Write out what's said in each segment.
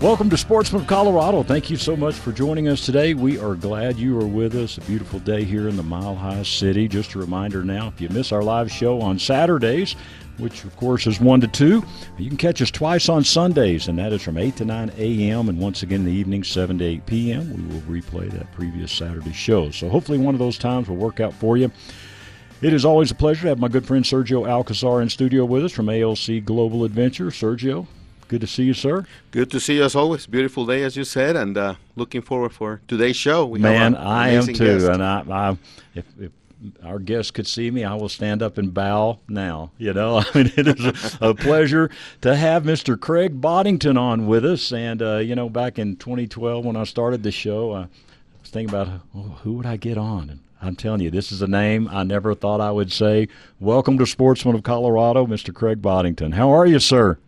Welcome to Sportsman of Colorado. Thank you so much for joining us today. We are glad you are with us. A beautiful day here in the Mile High City. Just a reminder now, if you miss our live show on Saturdays, which of course is 1 to 2, you can catch us twice on Sundays, and that is from 8 to 9 a.m. and once again in the evening, 7 to 8 p.m. We will replay that previous Saturday show. So hopefully one of those times will work out for you. It is always a pleasure to have my good friend Sergio Alcazar in studio with us from ALC Global Adventure. Sergio, Good to see you, sir. Good to see you as always. Beautiful day, as you said, and uh, looking forward for today's show. We Man, I am too, guest. and I, I if, if our guests could see me, I will stand up and bow now. You know, I mean, it is a, pleasure to have Mr. Craig Boddington on with us. And, uh, you know, back in 2012 when I started the show, I was thinking about oh, who would I get on? And I'm telling you, this is a name I never thought I would say. Welcome to Sportsman of Colorado, Mr. Craig Boddington. How are you, sir?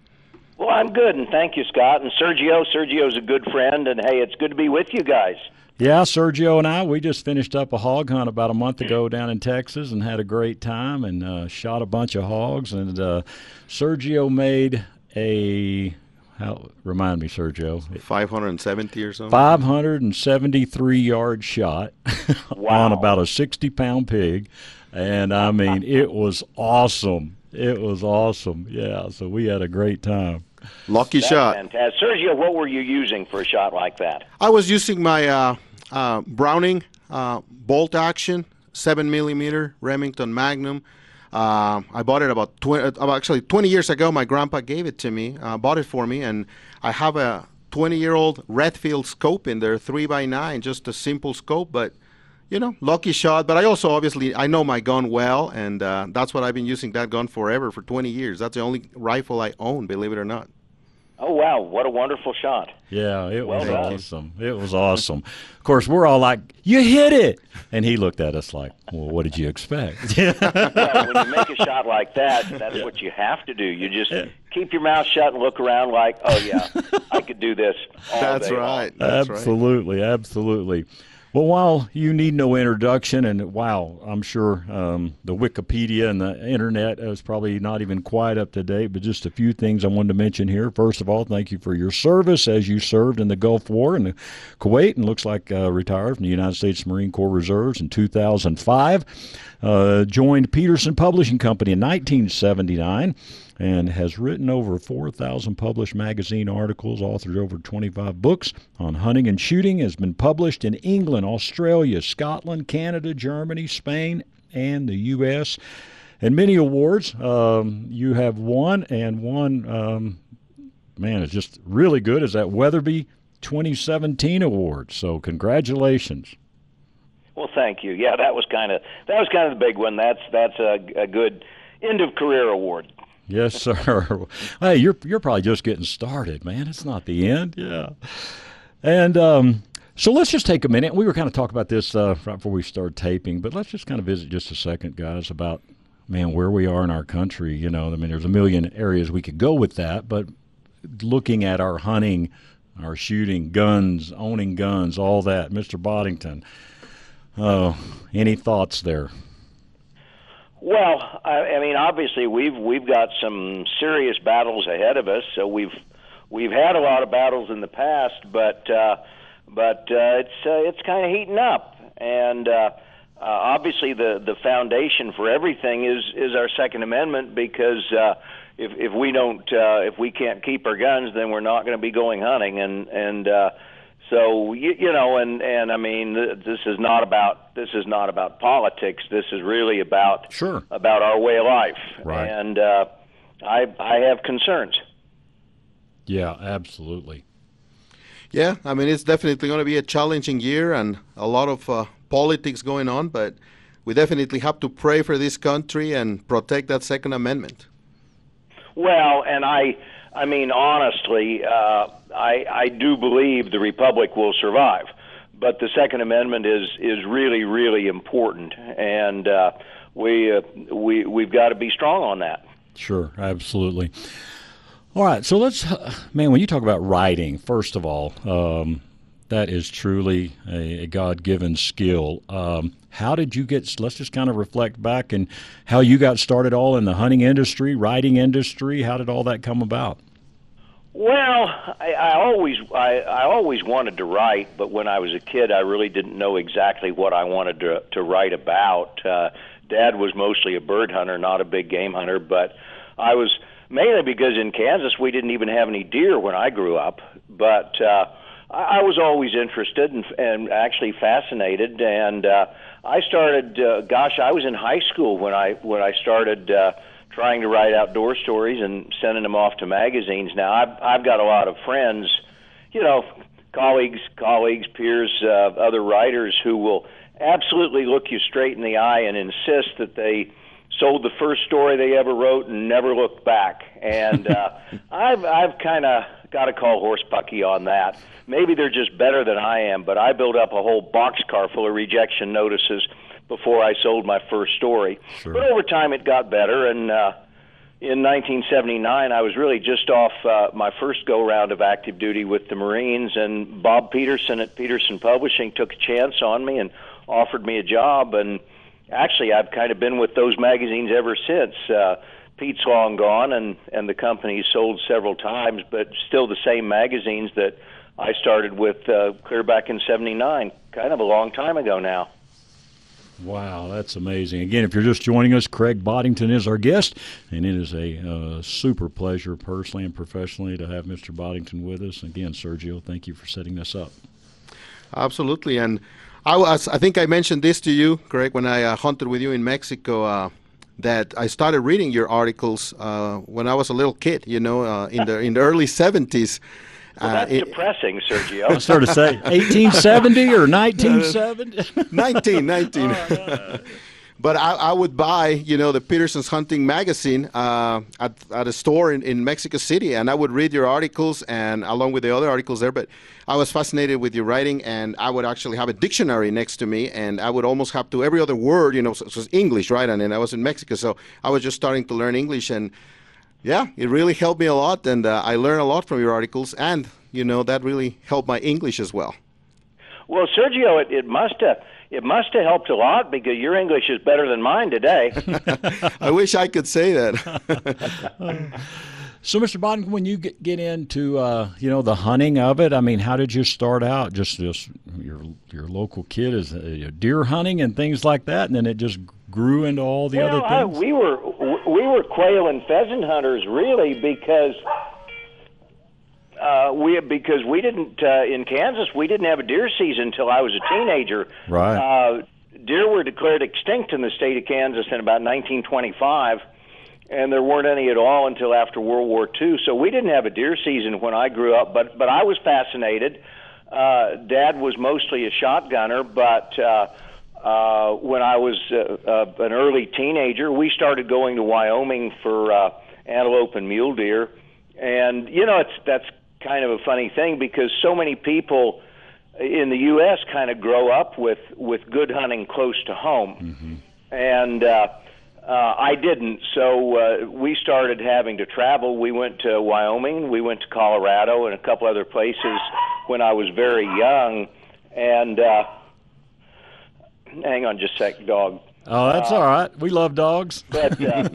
Well, I'm good, and thank you, Scott. And Sergio, Sergio's a good friend, and hey, it's good to be with you guys. Yeah, Sergio and I, we just finished up a hog hunt about a month ago down in Texas and had a great time and uh, shot a bunch of hogs. And uh, Sergio made a how remind me, Sergio? 570 or something. 573 yard shot wow. on about a 60 pound pig, and I mean it was awesome. It was awesome. Yeah, so we had a great time. Lucky That's shot. Fantastic. Sergio, what were you using for a shot like that? I was using my uh, uh, Browning uh, bolt action, 7 millimeter Remington Magnum. Uh, I bought it about 20, uh, actually 20 years ago. My grandpa gave it to me, uh, bought it for me, and I have a 20 year old Redfield scope in there, 3 by 9 just a simple scope, but you know, lucky shot. But I also obviously I know my gun well, and uh, that's what I've been using that gun forever for 20 years. That's the only rifle I own, believe it or not. Oh wow, what a wonderful shot! Yeah, it well was done. awesome. It was awesome. Of course, we're all like, "You hit it," and he looked at us like, "Well, what did you expect?" well, when you make a shot like that, that's yeah. what you have to do. You just yeah. keep your mouth shut and look around like, "Oh yeah, I could do this." that's right. That's absolutely, right. absolutely. Well, while you need no introduction, and wow, I'm sure um, the Wikipedia and the internet is probably not even quite up to date, but just a few things I wanted to mention here. First of all, thank you for your service as you served in the Gulf War in Kuwait and looks like uh, retired from the United States Marine Corps Reserves in 2005. Uh, joined Petersen Publishing Company in 1979 and has written over 4,000 published magazine articles, authored over 25 books on hunting and shooting, has been published in England, Australia, Scotland, Canada, Germany, Spain, and the U.S. And many awards um, you have won, and one, um, man, is just really good, is that Weatherby 2017 award. So congratulations. Well, thank you. Yeah, that was kind of that was kind of the big one. That's that's a, a good end of career award. Yes, sir. hey, you're you're probably just getting started, man. It's not the end. Yeah. And um, so let's just take a minute. We were kind of talking about this uh, right before we started taping, but let's just kind of visit just a second, guys, about man where we are in our country. You know, I mean, there's a million areas we could go with that, but looking at our hunting, our shooting, guns, owning guns, all that, Mr. Boddington. Uh, any thoughts there? Well, I, I mean, obviously we've we've got some serious battles ahead of us. So we've we've had a lot of battles in the past, but uh, but uh, it's uh, it's kind of heating up, and uh, uh, obviously the the foundation for everything is is our Second Amendment because. Uh, if if we don't uh, if we can't keep our guns, then we're not going to be going hunting, and and uh, so you, you know, and and I mean, this is not about this is not about politics. This is really about sure about our way of life. Right. And uh, I I have concerns. Yeah, absolutely. Yeah, I mean, it's definitely going to be a challenging year and a lot of uh, politics going on, but we definitely have to pray for this country and protect that Second Amendment. Well, and I I mean, honestly, uh, I, I do believe the republic will survive, but the Second Amendment is is really really important, and uh, we uh, we we've got to be strong on that. Sure, absolutely. All right, so let's, man, when you talk about writing, first of all, um, that is truly a, a God given skill. Um, how did you get, let's just kind of reflect back and how you got started all in the hunting industry, writing industry. How did all that come about? Well, I, I always I, I always wanted to write, but when I was a kid, I really didn't know exactly what I wanted to to write about. Uh, Dad was mostly a bird hunter, not a big game hunter, but I was mainly because in Kansas we didn't even have any deer when I grew up. But uh, I, I was always interested and, and actually fascinated, and uh, I started. Uh, gosh, I was in high school when I when I started. Uh, trying to write outdoor stories and sending them off to magazines. Now I've I've got a lot of friends, you know, colleagues, colleagues, peers, uh, other writers who will absolutely look you straight in the eye and insist that they sold the first story they ever wrote and never looked back. And uh, I've I've kind of got to call horse pucky on that. Maybe they're just better than I am, but I built up a whole boxcar full of rejection notices before I sold my first story. Sure. But over time, it got better, and uh, in 1979, I was really just off uh, my first go round of active duty with the Marines, and Bob Petersen at Petersen Publishing took a chance on me and offered me a job, and actually, I've kind of been with those magazines ever since. Uh, Pete's long gone, and and the company sold several times, but still the same magazines that I started with uh, clear back in '79, kind of a long time ago now. Wow, that's amazing. Again, if you're just joining us, Craig Boddington is our guest, and it is a uh, super pleasure, personally and professionally, to have Mr. Boddington with us. Again, Sergio, thank you for setting this up. Absolutely, and I was, I think I mentioned this to you, Craig, when I uh, hunted with you in Mexico. Uh, that I started reading your articles uh, when I was a little kid. You know, uh, in the in the early '70s. Well, that's uh, it, depressing, Sergio. I started to say 1870 or 1970. 19, 19. but I, I, would buy, you know, the Petersen's Hunting magazine uh, at, at a store in, in Mexico City, and I would read your articles and along with the other articles there. But I was fascinated with your writing, and I would actually have a dictionary next to me, and I would almost have to every other word, you know, so, so English, right? And, and I was in Mexico, so I was just starting to learn English, and yeah, it really helped me a lot, and uh, I learned a lot from your articles, and you know that really helped my English as well. Well, Sergio, it, it must have it must have helped a lot because your English is better than mine today. I wish I could say that. so, Mr. Boddington, when you get, get into uh, you know the hunting of it, I mean, how did you start out? Just just your your local kid is uh, deer hunting and things like that, and then it just grew into all the well, other things. I, we were we were quail and pheasant hunters really because uh, we because we didn't uh, in Kansas we didn't have a deer season until I was a teenager. Right. Uh, deer were declared extinct in the state of Kansas in about 1925, and there weren't any at all until after World War II. So we didn't have a deer season when I grew up, but but I was fascinated. Uh, Dad was mostly a shotgunner, but uh, uh, when I was uh, uh, an early teenager, we started going to Wyoming for uh, antelope and mule deer. And you know, it's that's kind of a funny thing because so many people in the U.S. kind of grow up with with good hunting close to home, mm-hmm. and uh, uh, I didn't. So uh, we started having to travel. We went to Wyoming, we went to Colorado, and a couple other places when I was very young, and. Uh, hang on just a sec, dog. Oh, that's uh, all right. We love dogs. But uh,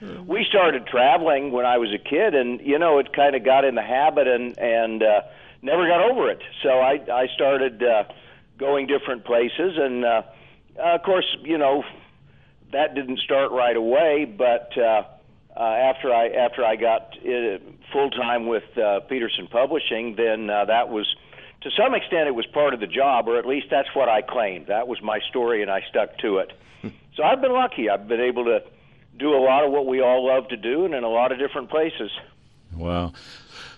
we started traveling when I was a kid, and you know, it kind of got in the habit, and and uh, never got over it. So I I started uh, going different places, and uh, uh, of course, you know, that didn't start right away, but. Uh, uh, after I after I got uh, full time with uh, Petersen Publishing, then uh, that was to some extent, it was part of the job, or at least that's what I claimed. That was my story, and I stuck to it. so I've been lucky. I've been able to do a lot of what we all love to do, and in a lot of different places. Wow.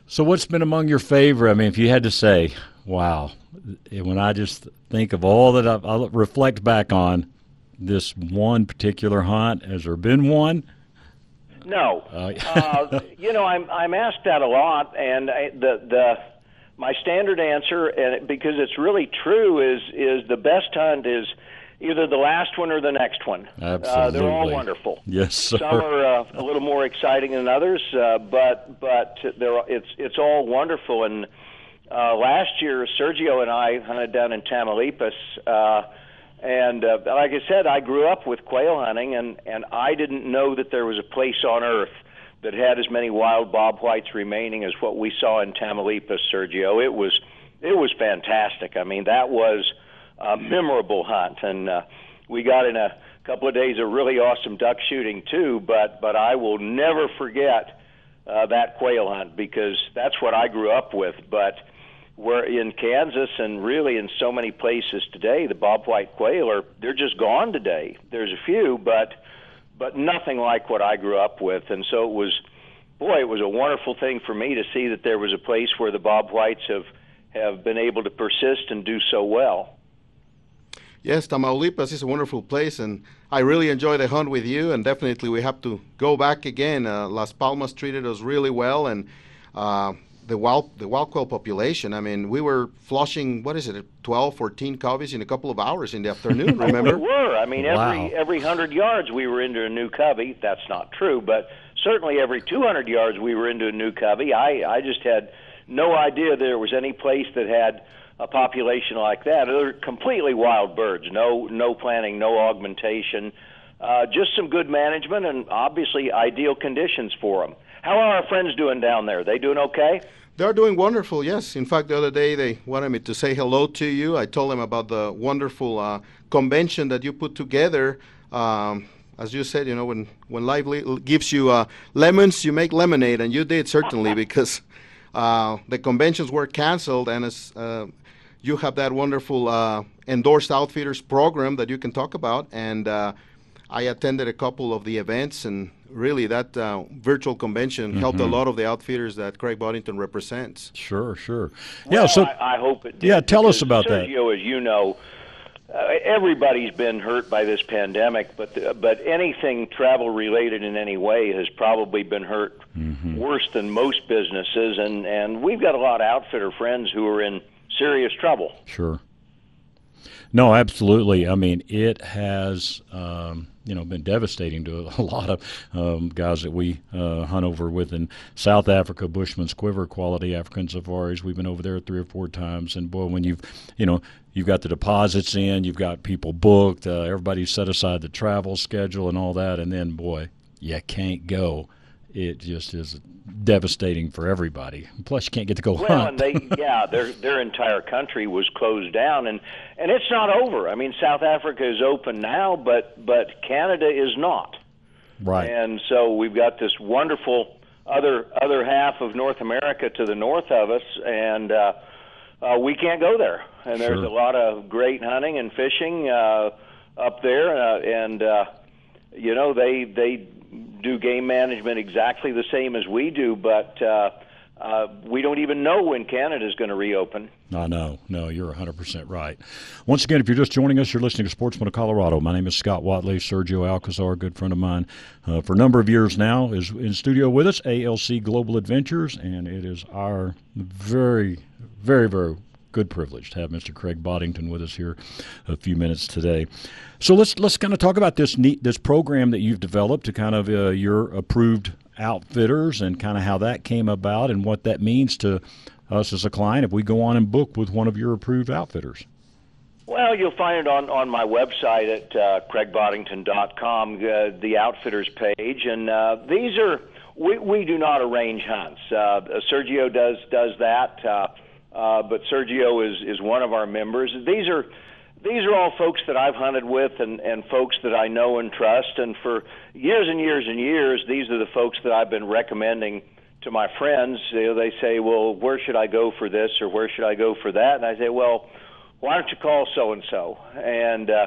So, what's been among your favorite? I mean, if you had to say, wow, when I just think of all that I've, I'll reflect back on this one particular hunt, has there been one? No. Uh, uh, you know, I'm I'm asked that a lot, and I, the the my standard answer, and it, because it's really true, is is the best hunt is either the last one or the next one. Absolutely, uh, they're all wonderful. Yes, sir. Some are uh, a little more exciting than others, uh, but but they're, it's it's all wonderful. And uh, last year, Sergio and I hunted down in Tamaulipas. Uh, and uh, like I said, I grew up with quail hunting, and and I didn't know that there was a place on earth that had as many wild bob whites remaining as what we saw in Tamaulipas, Sergio. It was it was fantastic. I mean, that was a memorable hunt, and uh, we got in a couple of days of really awesome duck shooting too. But but I will never forget uh, that quail hunt because that's what I grew up with. But we're in Kansas and really in so many places today, the bobwhite quail are they're just gone today. There's a few, but but nothing like what I grew up with. And so it was, boy, it was a wonderful thing for me to see that there was a place where the bobwhites have have been able to persist and do so well. Yes, Tamaulipas is a wonderful place, and I really enjoyed the hunt with you. And definitely, we have to go back again. Uh, Las Palmas treated us really well, and uh, the wild the wild quail population. I mean, we were flushing what is it, 12, 14 coveys in a couple of hours in the afternoon. Remember? we were. I mean, wow. every every hundred yards we were into a new covey. That's not true, but certainly every 200 yards we were into a new covey. I I just had no idea there was any place that had a population like that. They're completely wild birds. No no planning, no augmentation. Uh, just some good management and obviously ideal conditions for them. How are our friends doing down there? They doing okay? They're doing wonderful, yes. In fact, the other day they wanted me to say hello to you. I told them about the wonderful uh, convention that you put together. Um, as you said, you know, when, when life gives you uh, lemons, you make lemonade, and you did certainly because uh, the conventions were canceled, and as uh, you have that wonderful uh, endorsed outfitters program that you can talk about, and uh, I attended a couple of the events, and really that uh, virtual convention mm-hmm. helped a lot of the outfitters that Craig Boddington represents. Sure, sure. Well, yeah, so I, I hope it. Did, yeah, tell us about Sergio, that. Sergio, as you know, uh, everybody's been hurt by this pandemic, but the, but anything travel related in any way has probably been hurt mm-hmm. worse than most businesses, and and we've got a lot of outfitter friends who are in serious trouble. Sure. No, absolutely. I mean, it has. Um, you know been devastating to a lot of um, guys that we uh, hunt over with in South Africa, Bushman's Quiver quality African safaris. We've been over there three or four times, and boy, when you've you know you've got the deposits in, you've got people booked, uh, everybody's set aside the travel schedule and all that, and then boy, you can't go. It just is devastating for everybody. Plus, you can't get to go well, hunt. and they, yeah, their their entire country was closed down, and and it's not over. I mean, South Africa is open now, but but Canada is not. Right. And so we've got this wonderful other other half of North America to the north of us, and uh, uh, we can't go there. And there's sure. a lot of great hunting and fishing uh, up there, uh, and uh, you know they they do game management exactly the same as we do, but uh, uh, we don't even know when Canada is going to reopen. I know. No, you're 100% right. Once again, if you're just joining us, you're listening to Sportsman of Colorado. My name is Scott Watley. Sergio Alcazar, a good friend of mine uh, for a number of years now, is in studio with us, ALC Global Adventures, and it is our very, very, very good privilege to have Mr. Craig Boddington with us here a few minutes today. So let's let's kind of talk about this neat this program that you've developed to kind of uh, your approved outfitters and kind of how that came about and what that means to us as a client if we go on and book with one of your approved outfitters. Well, you'll find it on, on my website at uh, craigboddington.com, uh, the outfitters page, and uh, these are we, we do not arrange hunts. Uh, Sergio does does that. Uh, uh, but Sergio is is one of our members. These are these are all folks that I've hunted with and and folks that I know and trust. And for years and years and years, these are the folks that I've been recommending to my friends. You know, they say, "Well, where should I go for this or where should I go for that?" And I say, "Well, why don't you call so and so?" And uh,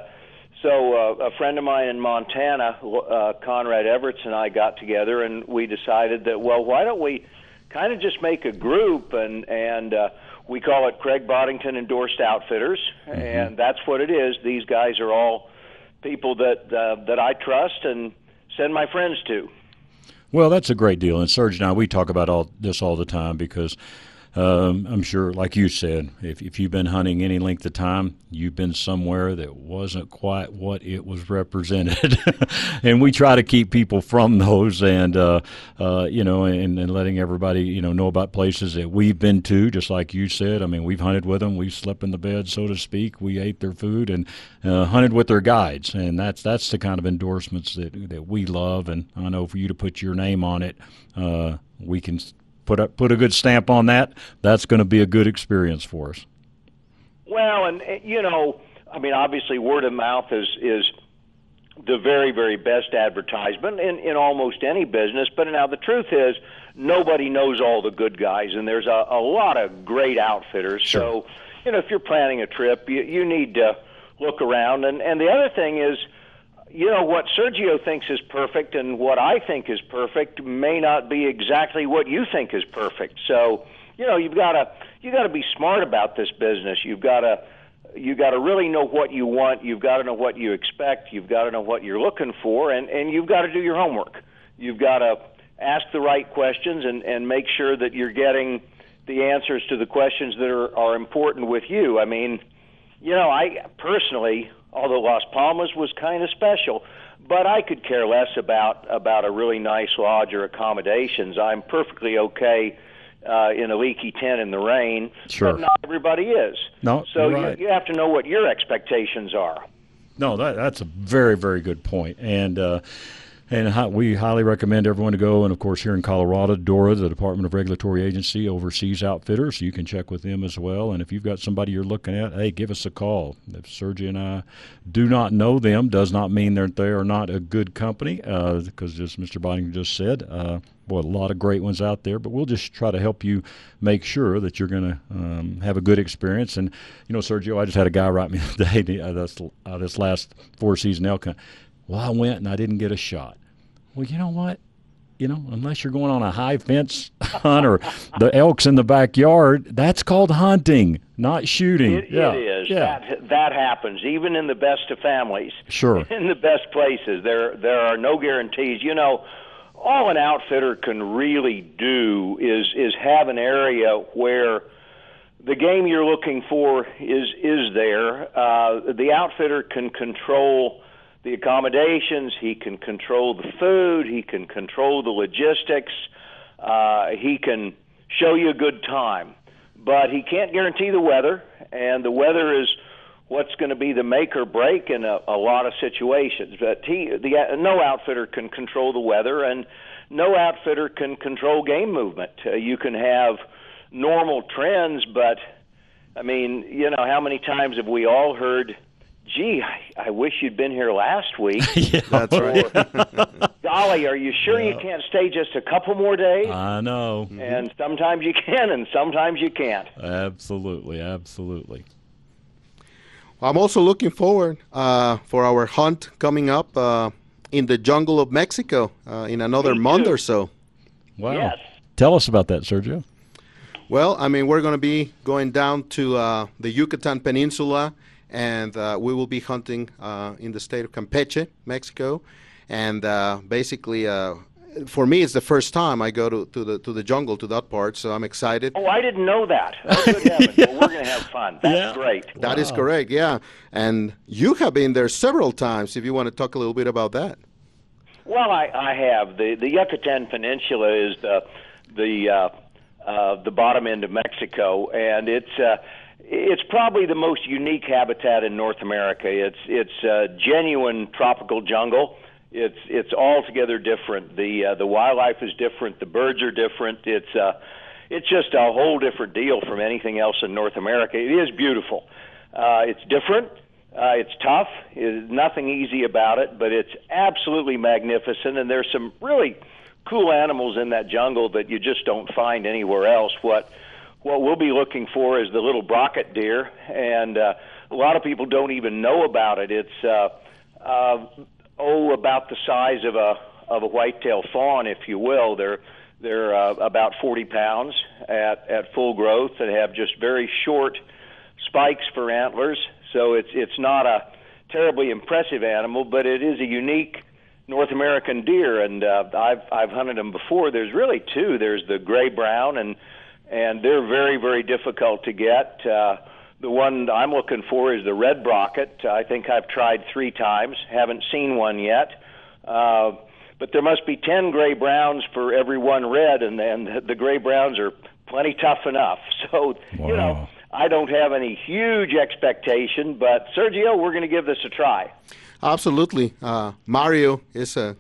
so uh, a friend of mine in Montana, uh, Conrad Everett, and I got together and we decided that, well, why don't we kind of just make a group and and uh, we call it Craig Boddington Endorsed Outfitters, mm-hmm. and that's what it is. These guys are all people that uh, that I trust and send my friends to. Well, that's a great deal. And Serge and I, we talk about all this all the time because um, I'm sure, like you said, if, if you've been hunting any length of time, you've been somewhere that wasn't quite what it was represented. and we try to keep people from those and, uh, uh, you know, and, and letting everybody, you know, know about places that we've been to, just like you said. I mean, we've hunted with them, we've slept in the bed, so to speak, we ate their food and uh, hunted with their guides. And that's that's the kind of endorsements that, that we love. And I know for you to put your name on it, uh, we can put a put a good stamp on that, that's going to be a good experience for us. Well, and eh, you know, I mean, obviously, word of mouth is is the very very best advertisement in in almost any business. But now the truth is, nobody knows all the good guys, and there's a, a lot of great outfitters. Sure. So, you know, if you're planning a trip, you you need to look around. And and the other thing is you know what Sergio thinks is perfect and what I think is perfect may not be exactly what you think is perfect. So, you know, you've got to you got to be smart about this business. You've got to you got to really know what you want. You've got to know what you expect. You've got to know what you're looking for, and and you've got to do your homework. You've got to ask the right questions and and make sure that you're getting the answers to the questions that are are important with you. I mean, you know, I personally although Las Palmas was kind of special. But I could care less about about a really nice lodge or accommodations. I'm perfectly okay uh, in a leaky tent in the rain. Sure. But not everybody is. No. So right. you, you have to know what your expectations are. No, that, that's a very, very good point. And uh, and we highly recommend everyone to go. And of course, here in Colorado, DORA, the Department of Regulatory Agency, oversees outfitters. So you can check with them as well. And if you've got somebody you're looking at, hey, give us a call. If Sergio and I do not know them, does not mean that they are not a good company. Because uh, as Mr. Botting just said, uh, boy, a lot of great ones out there. But we'll just try to help you make sure that you're going to um, have a good experience. And you know, Sergio, I just had a guy write me today. Uh, this, uh, this last four season elk. Well, I went and I didn't get a shot. Well, you know what? You know, unless you're going on a high fence hunt or the elks in the backyard, that's called hunting, not shooting. It, yeah. it is. Yeah. That that happens even in the best of families. Sure. In the best places, there there are no guarantees. You know, all an outfitter can really do is is have an area where the game you're looking for is is there. Uh, the outfitter can control the accommodations, he can control the food, he can control the logistics, uh, he can show you a good time. But he can't guarantee the weather, and the weather is what's going to be the make or break in a, a lot of situations. But he, the, no outfitter can control the weather, and no outfitter can control game movement. Uh, you can have normal trends, but I mean, you know, how many times have we all heard? Gee, I, I wish you'd been here last week. yeah, that's right. golly, are you sure yeah. you can't stay just a couple more days? I know. And sometimes you can, and sometimes you can't. Absolutely, absolutely. I'm also looking forward uh, for our hunt coming up uh, in the jungle of Mexico uh, in another Me month too. or so. Wow. Yes. Tell us about that, Sergio. Well, I mean, we're going to be going down to uh, the Yucatan Peninsula and uh, we will be hunting uh, in the state of Campeche, Mexico, and uh, basically. Uh, for me, it's the first time I go to, to the to the jungle to that part, so I'm excited. Oh, I didn't know that. Oh, good heavens! yeah. well, we're going to have fun. That's yeah. great. That wow. is correct. Yeah, and you have been there several times. If you want to talk a little bit about that. Well, I, I have. the The Yucatan Peninsula is the the uh, uh, the bottom end of Mexico, and it's uh, it's probably the most unique habitat in North America. It's it's a genuine tropical jungle. It's it's altogether different. The uh, the wildlife is different. The birds are different. It's uh, it's just a whole different deal from anything else in North America. It is beautiful. Uh, it's different. Uh, it's tough. There's nothing easy about it, but it's absolutely magnificent. And there's some really cool animals in that jungle that you just don't find anywhere else. What what we'll be looking for is the little brocket deer, and uh, a lot of people don't even know about it. It's uh, uh, oh about the size of a of a whitetail fawn, if you will. They're they're uh, about 40 pounds at at full growth and have just very short spikes for antlers. So it's it's not a terribly impressive animal, but it is a unique North American deer, and uh, I've I've hunted them before. There's really two. There's the gray brown and and they're very very difficult to get. Uh, the one I'm looking for is the red brocket. I think I've tried three times, haven't seen one yet. Uh, but there must be 10 gray browns for every one red, and, and the gray browns are plenty tough enough. So, wow. you know, I don't have any huge expectation, but Sergio, we're going to give this a try. Absolutely. Uh, Mario is a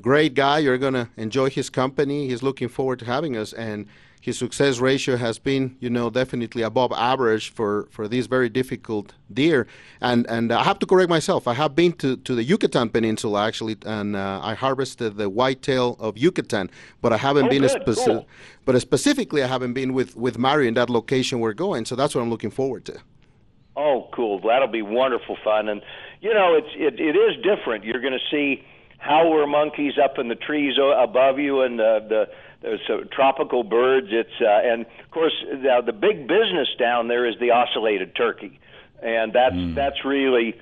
great guy. You're going to enjoy his company. He's looking forward to having us. And his success ratio has been, you know, definitely above average for, for these very difficult deer. And and I have to correct myself. I have been to, to the Yucatan Peninsula actually, and uh, I harvested the whitetail of Yucatan, but I haven't oh, been specific. Cool. But specifically, I haven't been with with Mario in that location we're going. So that's what I'm looking forward to. Oh, cool! That'll be wonderful fun, and you know, it's it, it is different. You're going to see howler monkeys up in the trees above you, and uh, the there's uh, tropical birds. It's uh, and of course now the big business down there is the ocellated turkey, and that's mm. that's really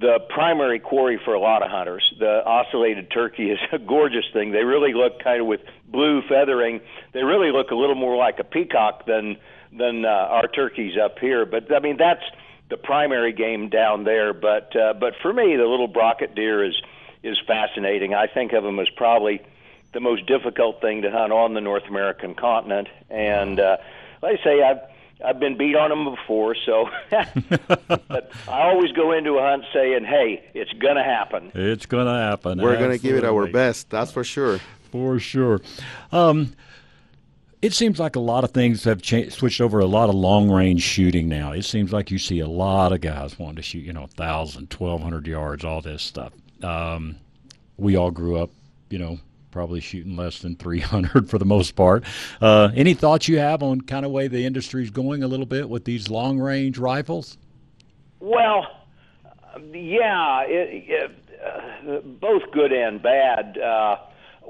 the primary quarry for a lot of hunters. The ocellated turkey is a gorgeous thing. They really look kind of with blue feathering. They really look a little more like a peacock than than uh, our turkeys up here. But I mean that's the primary game down there. But uh, but for me, the little brocket deer is is fascinating. I think of them as probably the most difficult thing to hunt on the North American continent. And uh, like I say, I've I've been beat on them before, so but I always go into a hunt saying, "Hey, it's gonna happen." It's gonna happen. We're gonna give it our best. That's for sure. For sure. Um, it seems like a lot of things have changed, switched over a lot of long range shooting now. It seems like you see a lot of guys wanting to shoot, you know, 1,000, 1,200 yards, all this stuff. Um, we all grew up, you know, probably shooting less than 300 for the most part. Uh, any thoughts you have on kind of way the industry's going a little bit with these long range rifles? Well, yeah, it, it, uh, both good and bad. Uh,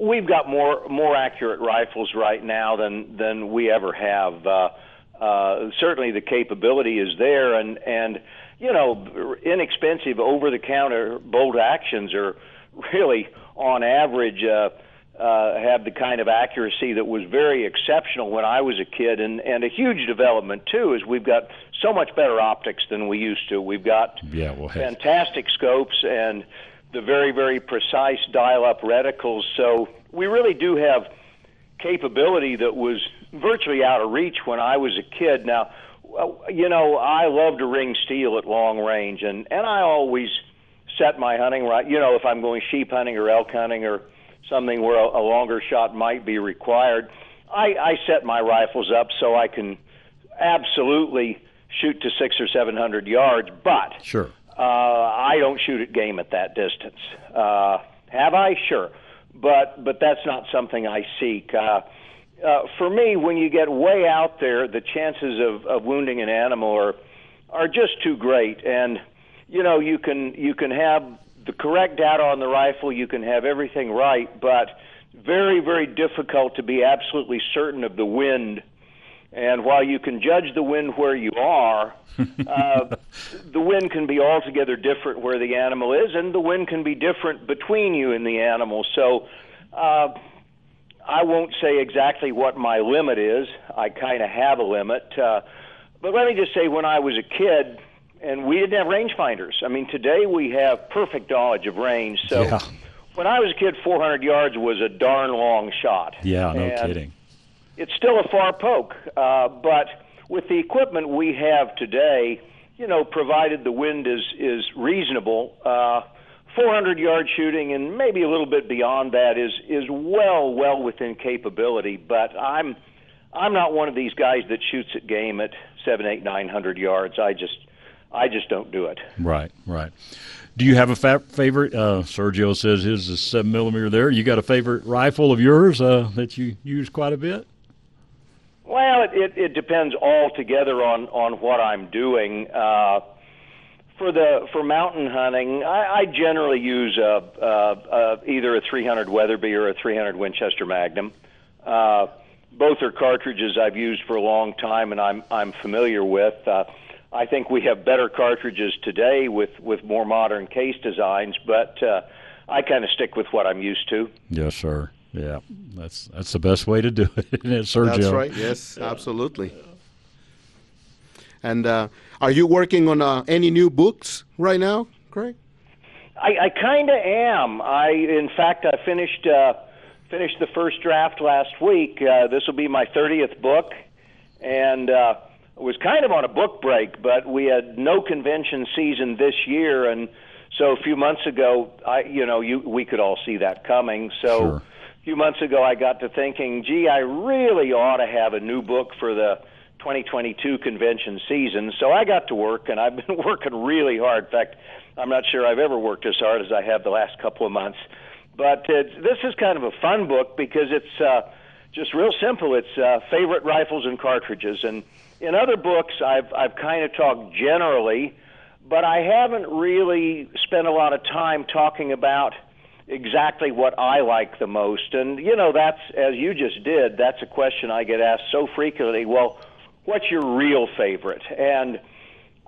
we've got more more accurate rifles right now than than we ever have. Uh, uh, certainly, the capability is there, and and you know, inexpensive over the counter bolt actions are really on average. Uh, uh, have the kind of accuracy that was very exceptional when I was a kid, and and a huge development too is we've got so much better optics than we used to. We've got yeah, well, hey. fantastic scopes and the very very precise dial-up reticles. So we really do have capability that was virtually out of reach when I was a kid. Now, you know, I love to ring steel at long range, and and I always set my hunting right. You know, if I'm going sheep hunting or elk hunting or something where a, a longer shot might be required. I, I set my rifles up so I can absolutely shoot to six or seven hundred yards, but sure, uh, I don't shoot at game at that distance. Uh, have I? Sure, but but that's not something I seek. Uh, uh, for me, when you get way out there, the chances of, of wounding an animal are are just too great, and you know you can you can have the correct data on the rifle, you can have everything right, but very, very difficult to be absolutely certain of the wind. And while you can judge the wind where you are, uh, the wind can be altogether different where the animal is, and the wind can be different between you and the animal. So uh, I won't say exactly what my limit is. I kind of have a limit. Uh, but let me just say, when I was a kid, and we didn't have rangefinders. I mean, today we have perfect knowledge of range. So yeah. when I was a kid, 400 yards was a darn long shot. Yeah, no and kidding. It's still a far poke, uh, but with the equipment we have today, you know, provided the wind is is reasonable, uh, 400 yard shooting and maybe a little bit beyond that is is well well within capability. But I'm I'm not one of these guys that shoots at game at seven, eight, nine hundred yards. I just I just don't do it. Right, right. Do you have a fa- favorite? Uh, Sergio says his is seven millimeter. There, you got a favorite rifle of yours uh, that you use quite a bit? Well, it, it, it depends altogether on on what I'm doing. Uh, for the for mountain hunting, I, I generally use a, a, a, either a 300 Weatherby or a 300 Winchester Magnum. Uh, both are cartridges I've used for a long time and I'm I'm familiar with. Uh, I think we have better cartridges today with with more modern case designs, but uh, I kind of stick with what I'm used to. Yes, sir. Yeah, that's that's the best way to do it, isn't it, Sergio? That's right. Yes, absolutely. And uh, are you working on uh, any new books right now, Craig? I, I kind of am. I, in fact, I finished uh, finished the first draft last week. Uh, this will be my thirtieth book, and uh, was kind of on a book break, but we had no convention season this year, and so a few months ago, I, you know, you we could all see that coming. So. Sure. A few months ago, I got to thinking, gee, I really ought to have a new book for the 2022 convention season. So I got to work, and I've been working really hard. In fact, I'm not sure I've ever worked as hard as I have the last couple of months. But it's, this is kind of a fun book because it's uh, just real simple. It's uh, favorite rifles and cartridges. And in other books, I've I've kind of talked generally, but I haven't really spent a lot of time talking about exactly what I like the most. And you know, that's as you just did. That's a question I get asked so frequently. Well, what's your real favorite? And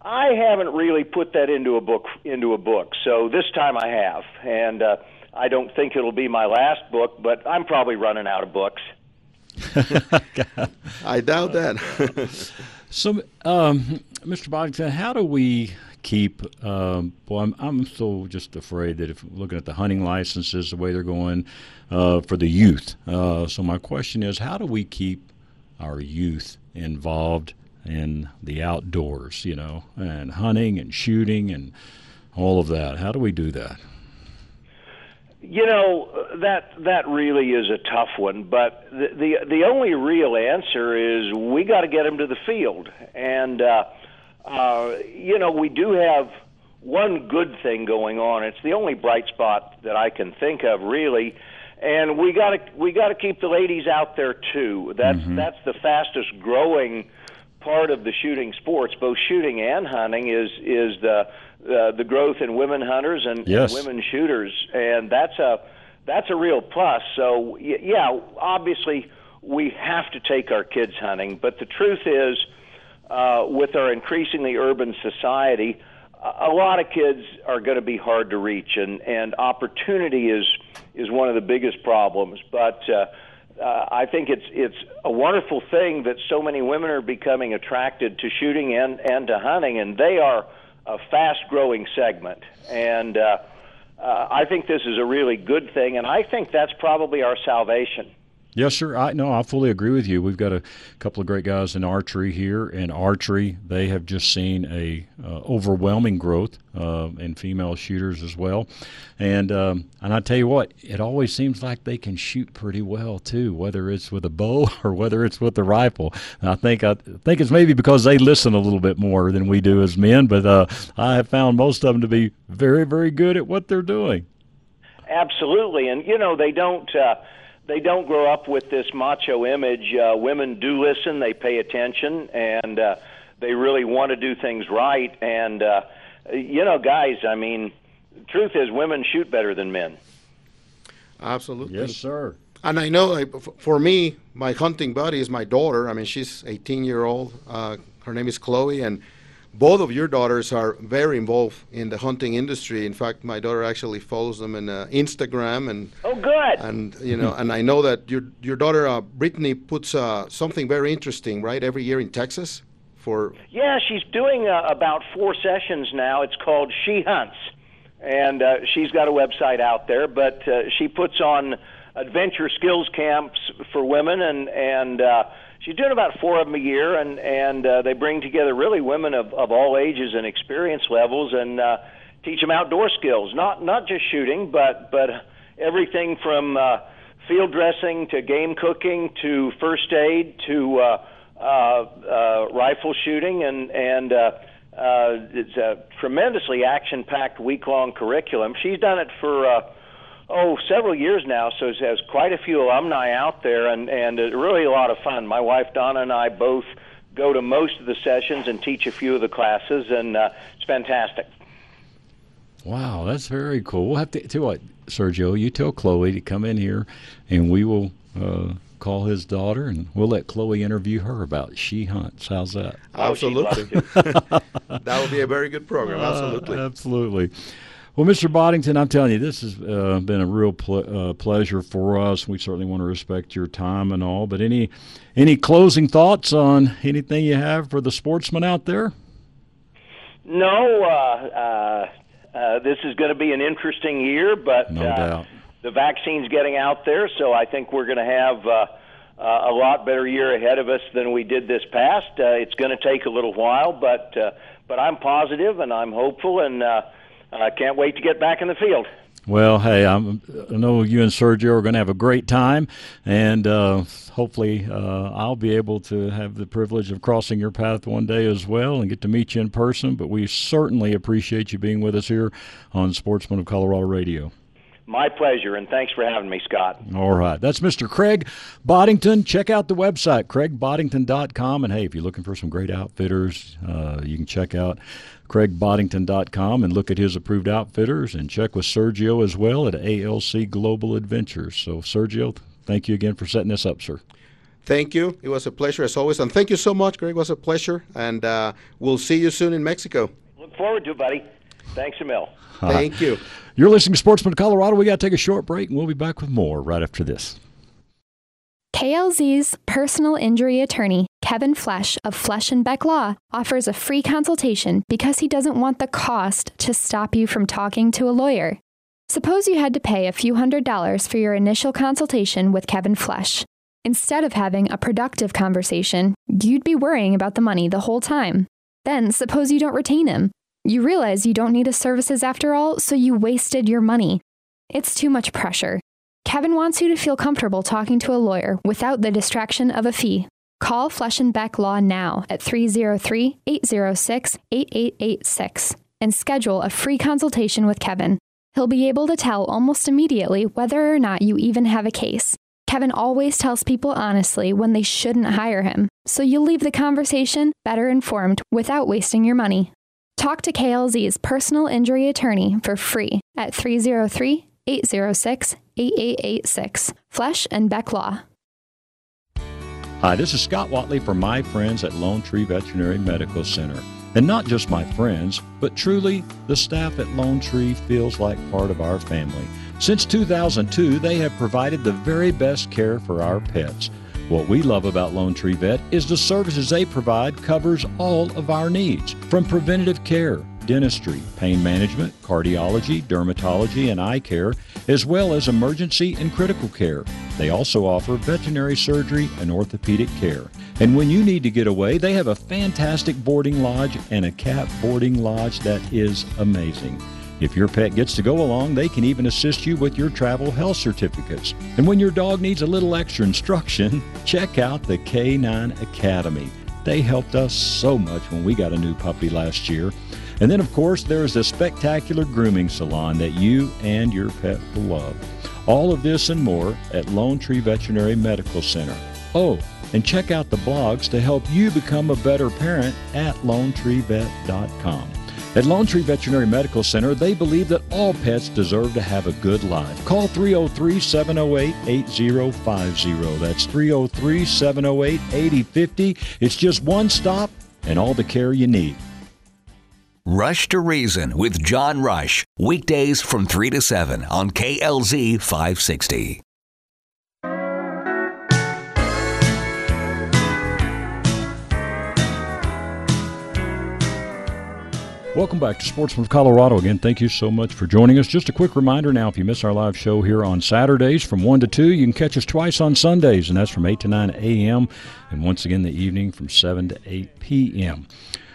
I haven't really put that into a book into a book. So this time I have, and uh, I don't think it'll be my last book, but I'm probably running out of books. I doubt that. so, um, Mr. Boddington, how do we keep? Um, well, I'm, I'm so just afraid that if looking at the hunting licenses, the way they're going uh, for the youth. Uh, so my question is, how do we keep our youth involved in the outdoors? You know, and hunting and shooting and all of that. How do we do that? You know that that really is a tough one, but the the, the only real answer is we got to get them to the field, and uh, uh, you know we do have one good thing going on. It's the only bright spot that I can think of, really, and we got to we got to keep the ladies out there too. That's mm-hmm. that's the fastest growing part of the shooting sports, both shooting and hunting, is is the uh, the growth in women hunters and, yes. and women shooters, and that's a that's a real plus. So yeah, obviously we have to take our kids hunting, but the truth is, uh, with our increasingly urban society, a lot of kids are going to be hard to reach, and and opportunity is is one of the biggest problems. But uh, uh, I think it's it's a wonderful thing that so many women are becoming attracted to shooting and and to hunting, and they are a fast growing segment. And uh, uh, I think this is a really good thing, and I think that's probably our salvation. Yes, sir. I no, I fully agree with you. We've got a couple of great guys in archery here. In archery, they have just seen a uh, overwhelming growth uh, in female shooters as well. And um, and I tell you what, it always seems like they can shoot pretty well too, whether it's with a bow or whether it's with the rifle. And I think I think it's maybe because they listen a little bit more than we do as men. But uh, I have found most of them to be very very good at what they're doing. Absolutely, and you know they don't uh, they don't grow up with this macho image. Uh, women do listen, they pay attention, and uh, they really want to do things right. And uh, you know, guys, I mean, truth is, women shoot better than men. Absolutely. Yes, sir. And I know, like, for me, my hunting buddy is my daughter. I mean, she's 18 year old. Uh, her name is Chloe, and both of your daughters are very involved in the hunting industry. In fact, my daughter actually follows them on uh, Instagram, and oh, good. And you know, and I know that your your daughter uh, Brittany puts uh, something very interesting, right, every year in Texas. For yeah, she's doing uh, about four sessions now. It's called She Hunts, and uh, she's got a website out there. But uh, she puts on adventure skills camps for women, and and she's doing about four of them a year, and and uh, they bring together really women of of all ages and experience levels, and uh, teach them outdoor skills, not not just shooting, but but everything from uh, field dressing to game cooking to first aid to uh, uh, uh, rifle shooting, and and uh, uh, it's a tremendously action-packed week-long curriculum. She's done it for. Uh, oh several years now, so it has quite a few alumni out there, and and it's really a lot of fun. My wife Donna and I both go to most of the sessions and teach a few of the classes, and uh, it's fantastic. Wow, that's very cool. We'll have to tell what, Sergio. You tell Chloe to come in here, and we will uh, call his daughter, and we'll let Chloe interview her about she hunts. How's that? Absolutely. that would be a very good program. Absolutely. Uh, absolutely. Well, Mr. Boddington, I'm telling you, this has uh, been a real ple- uh, pleasure for us. We certainly want to respect your time and all. But any any closing thoughts on anything you have for the sportsmen out there? No, uh, uh, uh this is going to be an interesting year, but no uh, doubt. the vaccine's getting out there, so I think we're going to have. Uh, a lot better year ahead of us than we did this past. it's going to take a little while, but but I'm positive and I'm hopeful, and I can't wait to get back in the field. Well, hey, I'm, i know you and Sergio are going to have a great time, and uh, hopefully uh, I'll be able to have the privilege of crossing your path one day as well and get to meet you in person. But we certainly appreciate you being with us here on Sportsman of Colorado Radio. My pleasure, and thanks for having me, Scott. All right. That's Mr. Craig Boddington. Check out the website, craigboddington.com. And hey, if you're looking for some great outfitters, uh, you can check out craigboddington.com and look at his approved outfitters and check with Sergio as well at ALC Global Adventures. So, Sergio, thank you again for setting this up, sir. Thank you. It was a pleasure as always. And thank you so much, Greg. It was a pleasure. And uh, we'll see you soon in Mexico. Look forward to it, buddy. Thanks a mil. Thank you. You're listening to Sportsman Colorado. We got to take a short break, and we'll be back with more right after this. KLZ's personal injury attorney, Kevin Flesh of Flesh and Beck Law, offers a free consultation because he doesn't want the cost to stop you from talking to a lawyer. Suppose you had to pay a few hundred dollars for your initial consultation with Kevin Flesh. Instead of having a productive conversation, you'd be worrying about the money the whole time. Then, suppose you don't retain him. You realize you don't need his services after all, so you wasted your money. It's too much pressure. Kevin wants you to feel comfortable talking to a lawyer without the distraction of a fee. Call Flesh and Beck Law now at 303 806 8886 and schedule a free consultation with Kevin. He'll be able to tell almost immediately whether or not you even have a case. Kevin always tells people honestly when they shouldn't hire him, so you'll leave the conversation better informed without wasting your money. Talk to KLZ's personal injury attorney for free at 303 806 8886. Flesh and Beck Law. Hi, this is Scott Watley from my friends at Lone Tree Veterinary Medical Center. And not just my friends, but truly the staff at Lone Tree feels like part of our family. Since 2002, they have provided the very best care for our pets. What we love about Lone Tree Vet is the services they provide covers all of our needs, from preventative care, dentistry, pain management, cardiology, dermatology, and eye care, as well as emergency and critical care. They also offer veterinary surgery and orthopedic care. And when you need to get away, they have a fantastic boarding lodge and a cat boarding lodge that is amazing. If your pet gets to go along, they can even assist you with your travel health certificates. And when your dog needs a little extra instruction, check out the K9 Academy. They helped us so much when we got a new puppy last year. And then, of course, there's a spectacular grooming salon that you and your pet will love. All of this and more at Lone Tree Veterinary Medical Center. Oh, and check out the blogs to help you become a better parent at lonetreevet.com. At Lone Tree Veterinary Medical Center, they believe that all pets deserve to have a good life. Call 303 708 8050. That's 303 708 8050. It's just one stop and all the care you need. Rush to Reason with John Rush. Weekdays from 3 to 7 on KLZ 560. Welcome back to Sportsman of Colorado again. Thank you so much for joining us. Just a quick reminder now if you miss our live show here on Saturdays from 1 to 2, you can catch us twice on Sundays, and that's from 8 to 9 a.m., and once again the evening from 7 to 8 p.m.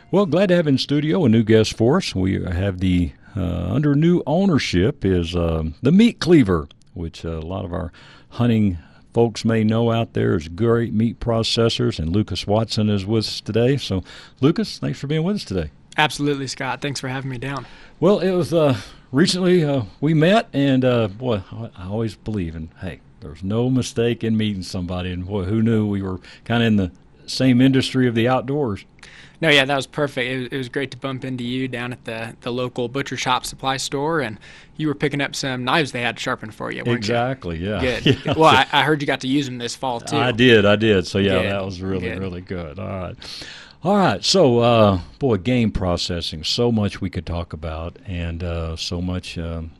Well, glad to have in studio a new guest for us. We have the uh, under new ownership is uh, the Meat Cleaver, which uh, a lot of our hunting folks may know out there is great meat processors, and Lucas Watson is with us today. So, Lucas, thanks for being with us today. Absolutely, Scott. Thanks for having me down. Well, it was uh, recently uh, we met, and uh, boy, I always believe in hey, there's no mistake in meeting somebody, and boy, who knew we were kind of in the same industry of the outdoors. No, yeah, that was perfect. It was, it was, great to bump into you down at the, the local butcher shop supply store, and you were picking up some knives they had sharpened for you. exactly. You? Yeah. Good. Yeah. Well, I, I, heard you got to use them this fall too. I did. I did. So yeah, good. that was really good. really good. All right. All right, so uh, boy, game processing. So much we could talk about, and uh, so much, um,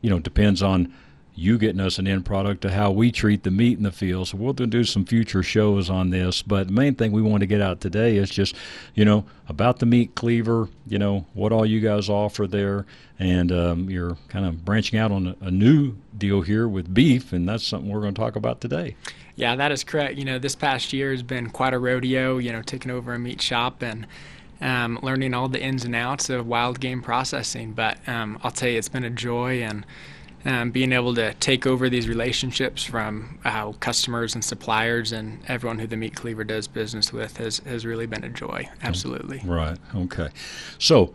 you know, depends on you getting us an end product to how we treat the meat in the field. So we'll do some future shows on this. But the main thing we want to get out today is just, you know, about the meat cleaver, you know, what all you guys offer there. And um, you're kind of branching out on a, new deal here with beef, and that's something we're going to talk about today. Yeah, that is correct. You know, this past year has been quite a rodeo, you know, taking over a meat shop and um, learning all the ins and outs of wild game processing. But um, I'll tell you, it's been a joy and um, being able to take over these relationships from uh, customers and suppliers and everyone who the meat cleaver does business with has, has really been a joy. Absolutely. Right. Okay. So,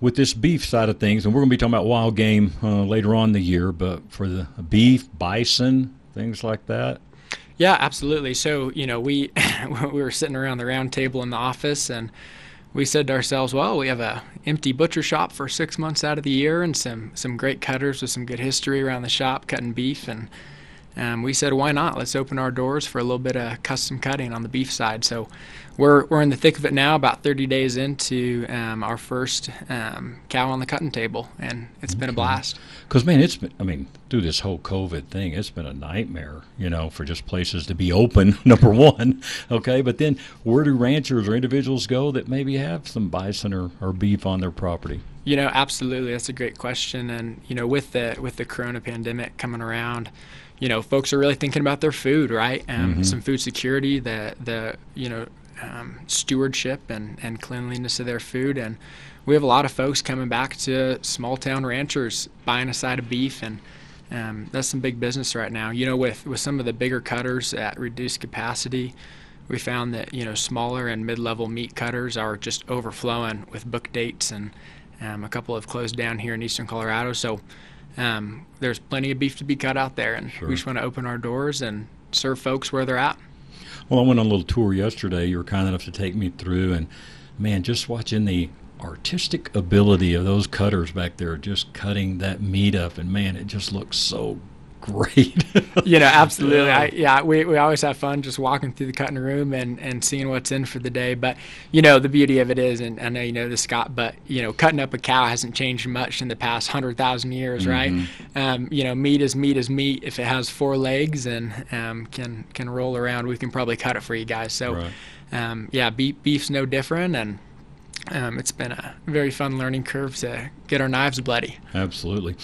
with this beef side of things, and we're going to be talking about wild game uh, later on in the year, but for the beef, bison, things like that. Yeah, absolutely. So, you know, we we were sitting around the round table in the office and we said to ourselves, well, we have a empty butcher shop for six months out of the year and some some great cutters with some good history around the shop cutting beef and um, we said, why not? Let's open our doors for a little bit of custom cutting on the beef side. So we're, we're in the thick of it now, about 30 days into um, our first um, cow on the cutting table, and it's okay. been a blast. Because, man, it's been, I mean, through this whole COVID thing, it's been a nightmare, you know, for just places to be open, number one. Okay. But then where do ranchers or individuals go that maybe have some bison or, or beef on their property? You know, absolutely. That's a great question. And, you know, with the, with the corona pandemic coming around, you know, folks are really thinking about their food, right? Um, mm-hmm. Some food security, the the you know um, stewardship and and cleanliness of their food, and we have a lot of folks coming back to small town ranchers buying a side of beef, and um, that's some big business right now. You know, with with some of the bigger cutters at reduced capacity, we found that you know smaller and mid-level meat cutters are just overflowing with book dates, and um, a couple have closed down here in eastern Colorado, so um, there's plenty of beef to be cut out there, and sure. we just want to open our doors and serve folks where they're at. Well, I went on a little tour yesterday. You were kind enough to take me through, and man, just watching the artistic ability of those cutters back there, just cutting that meat up, and man, it just looks so great. you know, absolutely. Yeah. I, yeah, we, we always have fun just walking through the cutting room and, and seeing what's in for the day. But, you know, the beauty of it is, and I know you know this, Scott, but, you know, cutting up a cow hasn't changed much in the past 100,000 years, mm-hmm. right? Um, you know, meat is meat is meat. If it has four legs and um, can, can roll around, we can probably cut it for you guys. So, right. um, yeah, beef, beef's no different. And, um, it's been a very fun learning curve to get our knives bloody. Absolutely.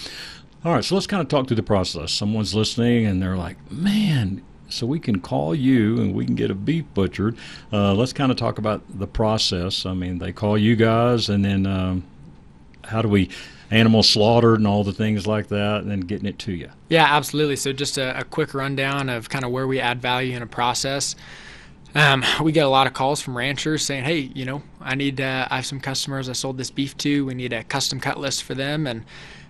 All right, so let's kind of talk through the process. Someone's listening and they're like, man, so we can call you and we can get a beef butchered. Uh, let's kind of talk about the process. I mean, they call you guys, and then um, how do we animal slaughtered and all the things like that, and then getting it to you? Yeah, absolutely. So just a, a quick rundown of kind of where we add value in a process. Um, we get a lot of calls from ranchers saying, "Hey, you know, I need uh, I have some customers I sold this beef to. We need a custom cut list for them, and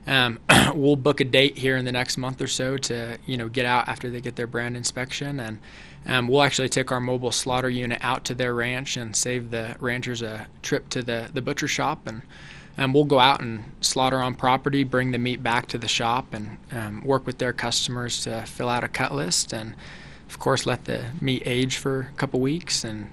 um, we'll book a date here in the next month or so to you know get out after they get their brand inspection, and um, we'll actually take our mobile slaughter unit out to their ranch and save the ranchers a trip to the the butcher shop, and um, we'll go out and slaughter on property, bring the meat back to the shop, and um, work with their customers to fill out a cut list, and of course let the meat age for a couple weeks and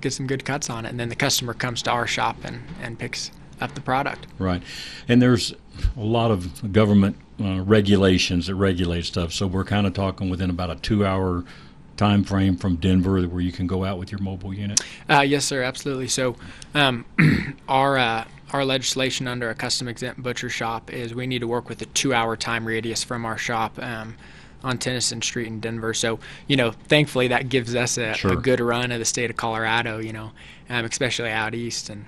get some good cuts on it, and then the customer comes to our shop and and picks up the product. Right, and there's a lot of government uh, regulations that regulate stuff. So we're kind of talking within about a two-hour time frame from Denver where you can go out with your mobile unit. Uh, yes, sir, absolutely. So um, our uh, our legislation under a custom exempt butcher shop is we need to work with a two-hour time radius from our shop. Um, on Tennyson Street in Denver. So, you know, thankfully that gives us a, sure. a good run of the state of Colorado, you know, um, especially out east. And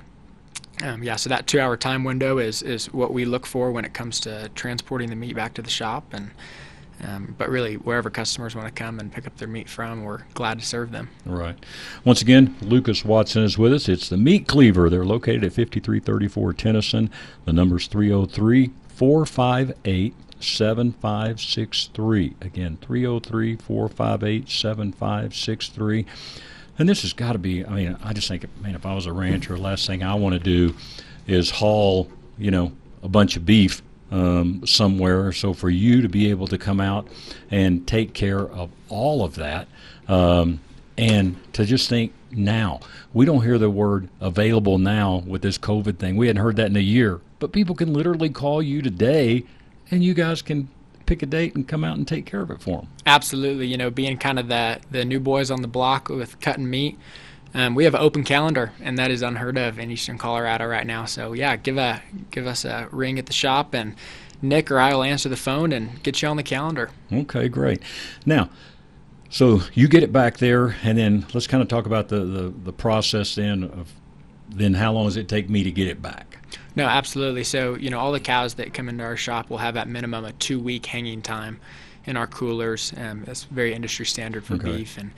um, yeah, so that two-hour time window is is what we look for when it comes to transporting the meat back to the shop, and um, but really wherever customers want to come and pick up their meat from, we're glad to serve them. Right. Once again, Lucas Watson is with us. It's the Meat Cleaver. They're located at 5334 Tennyson. The number's 303 458 7563. Again, 303 458 7563 and this has got to be. I mean, I just think, man, if I was a rancher, last thing I want to do is haul, you know, a bunch of beef um, somewhere. So for you to be able to come out and take care of all of that, um, And to just think now, we don't hear the word available now with this COVID thing. We hadn't heard that in a year, but people can literally call you today, and you guys can pick a date and come out and take care of it for them. Absolutely. You know, being kind of the the new boys on the block with cutting meat. Um, we have an open calendar, and that is unheard of in Eastern Colorado right now. So yeah, give a give us a ring at the shop, and Nick or I will answer the phone and get you on the calendar. Okay, great. Now, so you get it back there, and then let's kind of talk about the the, the process then of then how long does it take me to get it back? No, absolutely. So, you know, all the cows that come into our shop will have at minimum a two week hanging time in our coolers. Um, that's very industry standard for okay. beef. And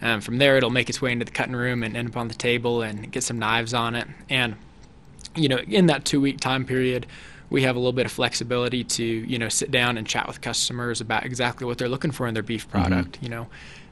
um, from there, it'll make its way into the cutting room and end up on the table and get some knives on it. And, you know, in that two week time period, we have a little bit of flexibility to, you know, sit down and chat with customers about exactly what they're looking for in their beef mm-hmm. product. Mm-hmm. You know,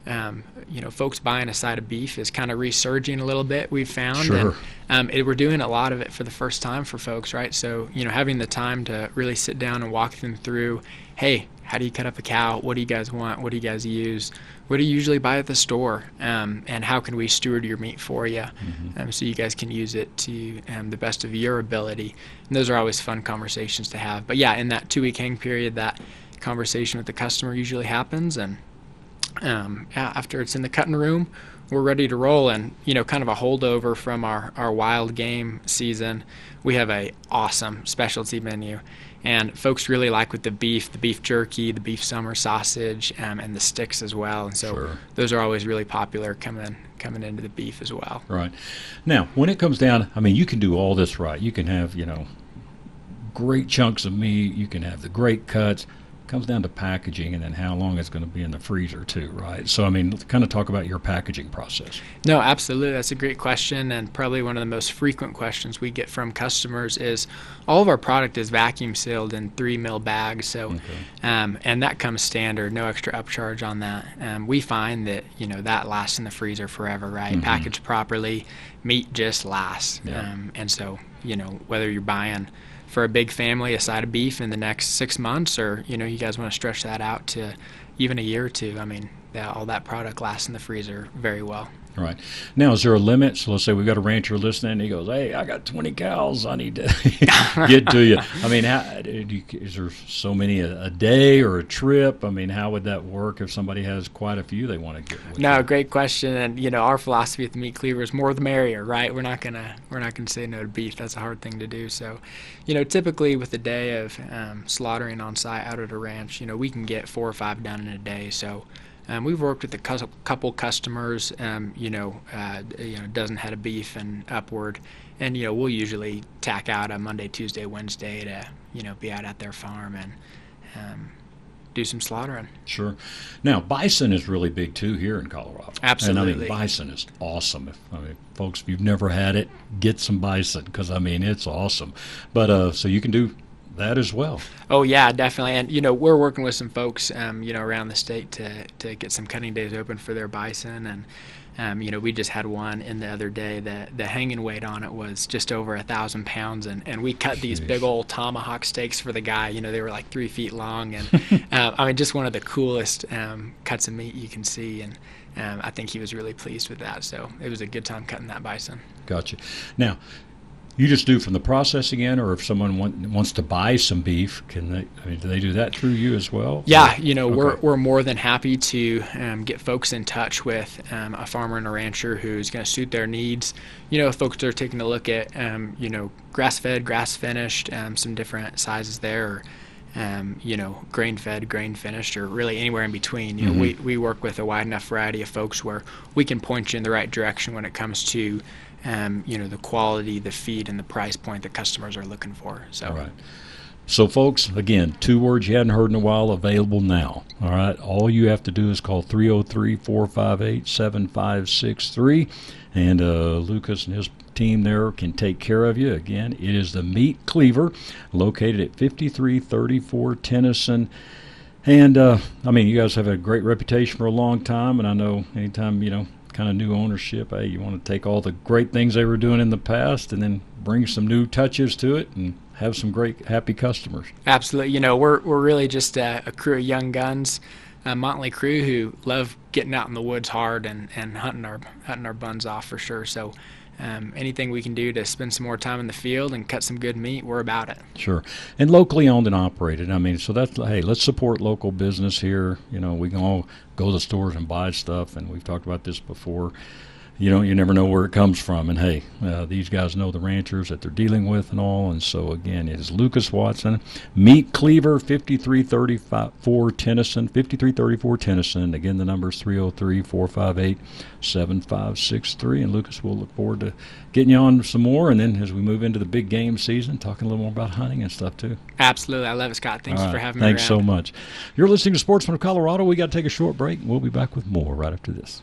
um, you know, folks buying a side of beef is kind of resurging a little bit. We've found, sure. and um, it, we're doing a lot of it for the first time for folks, right? So, you know, having the time to really sit down and walk them through, hey, how do you cut up a cow? What do you guys want? What do you guys use? What do you usually buy at the store? Um, and how can we steward your meat for you mm-hmm. um, so you guys can use it to um, the best of your ability? And those are always fun conversations to have. But yeah, in that two week hang period, that conversation with the customer usually happens, and um, after it's in the cutting room, we're ready to roll. And you know, kind of a holdover from our our wild game season, we have a awesome specialty menu, and folks really like with the beef, the beef jerky, the beef summer sausage, um, and the sticks as well. And so sure. those are always really popular coming coming into the beef as well. Right. Now, when it comes down, I mean, you can do all this right. You can have you know great chunks of meat. You can have the great cuts comes down to packaging and then how long it's going to be in the freezer too, right? So I mean, kind of talk about your packaging process. No, absolutely. That's a great question and probably one of the most frequent questions we get from customers is all of our product is vacuum sealed in three mil bags. So, okay. um, and that comes standard, no extra upcharge on that. Um, we find that you know that lasts in the freezer forever, right? Mm-hmm. Packaged properly, meat just lasts. Yeah. Um, and so you know whether you're buying for a big family a side of beef in the next six months, or you know you guys want to stretch that out to even a year or two. I mean, that, all that product lasts in the freezer very well. Right. Now, is there a limit? So let's say we've got a rancher listening. And he goes, "Hey, I got 20 cows. I need to get to you." I mean, is there so many a, a, day or a trip? I mean, how would that work if somebody has quite a few they want to get? no, you? great question. And you know, our philosophy at the Meat Cleaver is more the merrier, right? We're not gonna we're not gonna say no to beef. That's a hard thing to do. So, you know, typically with a day of um, slaughtering on site out at a ranch, you know, we can get four or five done in a day. So um, we've worked with a couple customers, um, you know, uh, you know, dozen head of beef and upward, and you know, we'll usually tack out a Monday, Tuesday, Wednesday to you know be out at their farm and um, do some slaughtering. Sure. Now, bison is really big too here in Colorado. Absolutely. And I mean, bison is awesome. If, I mean, folks, if you've never had it, get some bison because I mean, it's awesome. But uh, so you can do that as well. Oh yeah, definitely. And you know, we're working with some folks, um, you know, around the state to to get some cutting days open for their bison, and um, you know, we just had one in the other day that the hanging weight on it was just over a thousand pounds, and and we cut Jeez. these big old tomahawk steaks for the guy. You know, they were like three feet long, and uh, I mean, just one of the coolest um, cuts of meat you can see, and. Um, I think he was really pleased with that, so it was a good time cutting that bison. Gotcha. Now, you just do from the processing end, or if someone want, wants to buy some beef, can they? I mean, do they do that through you as well? Yeah, you know, okay. we're we're more than happy to um, get folks in touch with um, a farmer and a rancher who's going to suit their needs. You know, folks are taking a look at, um, you know, grass fed, grass finished, um, some different sizes there. Or, um, you know, grain fed, grain finished, or really anywhere in between. You know, mm-hmm. we, we work with a wide enough variety of folks where we can point you in the right direction when it comes to um, you know the quality, the feed, and the price point that customers are looking for. So. All right. So, folks, again, two words you hadn't heard in a while available now. All right. All you have to do is call 303 458 7563, and uh, Lucas and his team there can take care of you. Again, it is the Meat Cleaver located at 5334 Tennyson. And, uh, I mean, you guys have a great reputation for a long time, and I know anytime, you know, kind of new ownership. Hey, you want to take all the great things they were doing in the past and then bring some new touches to it and have some great happy customers. Absolutely. You know, we're we're really just a, a crew of young guns. uh, Motley crew who love getting out in the woods hard and, and hunting our hunting our buns off for sure. So um, anything we can do to spend some more time in the field and cut some good meat, we're about it. Sure, and locally owned and operated. I mean, so that's hey, let's support local business here. You know, we can all go to the stores and buy stuff, and we've talked about this before you know, you never know where it comes from. And hey, uh, these guys know the ranchers that they're dealing with and all. And so again, it is Lucas Watson, Meat Cleaver, 5334 Tennyson, 5334 Tennyson. Again, the number is 303 458 7563. And Lucas, we'll look forward to getting you on some more. And then as we move into the big game season, talking a little more about hunting and stuff too. Absolutely. I love it, Scott. Thanks right. for having Thanks me. Thanks so much. You're listening to Sportsman of Colorado. We got to take a short break. We'll be back with more right after this.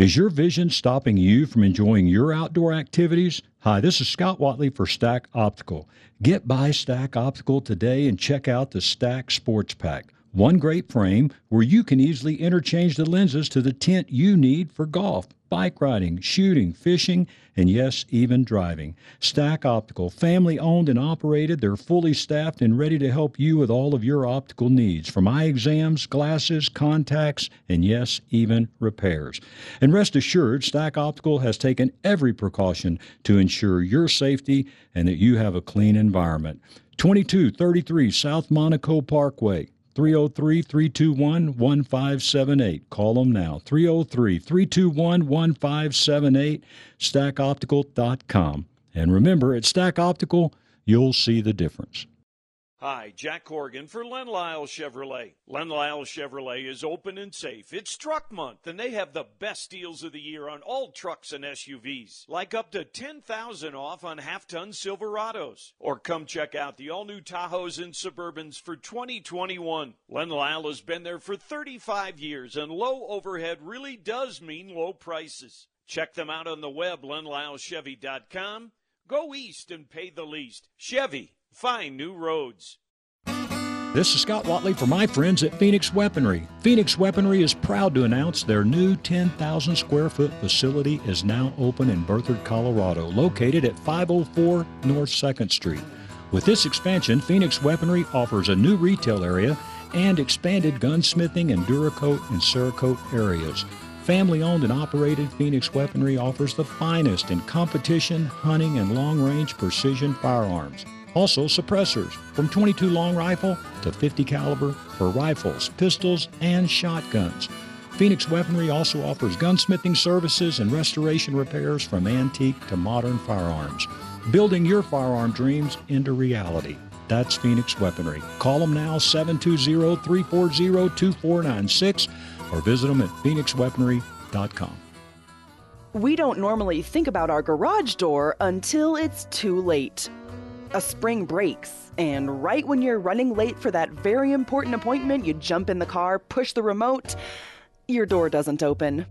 Is your vision stopping you from enjoying your outdoor activities? Hi, this is Scott Watley for Stack Optical. Get by Stack Optical today and check out the Stack Sports Pack. One great frame where you can easily interchange the lenses to the tint you need for golf bike riding, shooting, fishing, and yes, even driving. Stack Optical, family owned and operated, they're fully staffed and ready to help you with all of your optical needs from eye exams, glasses, contacts, and yes, even repairs. And rest assured, Stack Optical has taken every precaution to ensure your safety and that you have a clean environment. 2233 South Monaco Parkway. 303 321 1578. Call them now. 303 321 1578. StackOptical.com. And remember, at Stack Optical, you'll see the difference. Hi, Jack Corgan for Len Lyall Chevrolet. Len Lyall Chevrolet is open and safe. It's truck month, and they have the best deals of the year on all trucks and SUVs, like up to 10000 off on half-ton Silverados. Or come check out the all-new Tahoes and Suburbans for 2021. Len Lyall has been there for 35 years, and low overhead really does mean low prices. Check them out on the web, lenlyallchevy.com. Go east and pay the least. Chevy Find new roads. This is Scott Watley for my friends at Phoenix Weaponry. Phoenix Weaponry is proud to announce their new 10,000 square foot facility is now open in Berthoud, Colorado, located at 504 North 2nd Street. With this expansion, Phoenix Weaponry offers a new retail area and expanded gunsmithing and Duracoat and Cerakote areas. Family owned and operated, Phoenix Weaponry offers the finest in competition, hunting, and long range precision firearms. Also, suppressors from 22 long rifle to 50 caliber for rifles, pistols, and shotguns. Phoenix Weaponry also offers gunsmithing services and restoration repairs from antique to modern firearms, building your firearm dreams into reality. That's Phoenix Weaponry. Call them now 720 340 2496 or visit them at phoenixweaponry.com. We don't normally think about our garage door until it's too late a spring breaks, and right when you're running late for that very important appointment, you jump in the car, push the remote, your door doesn't open.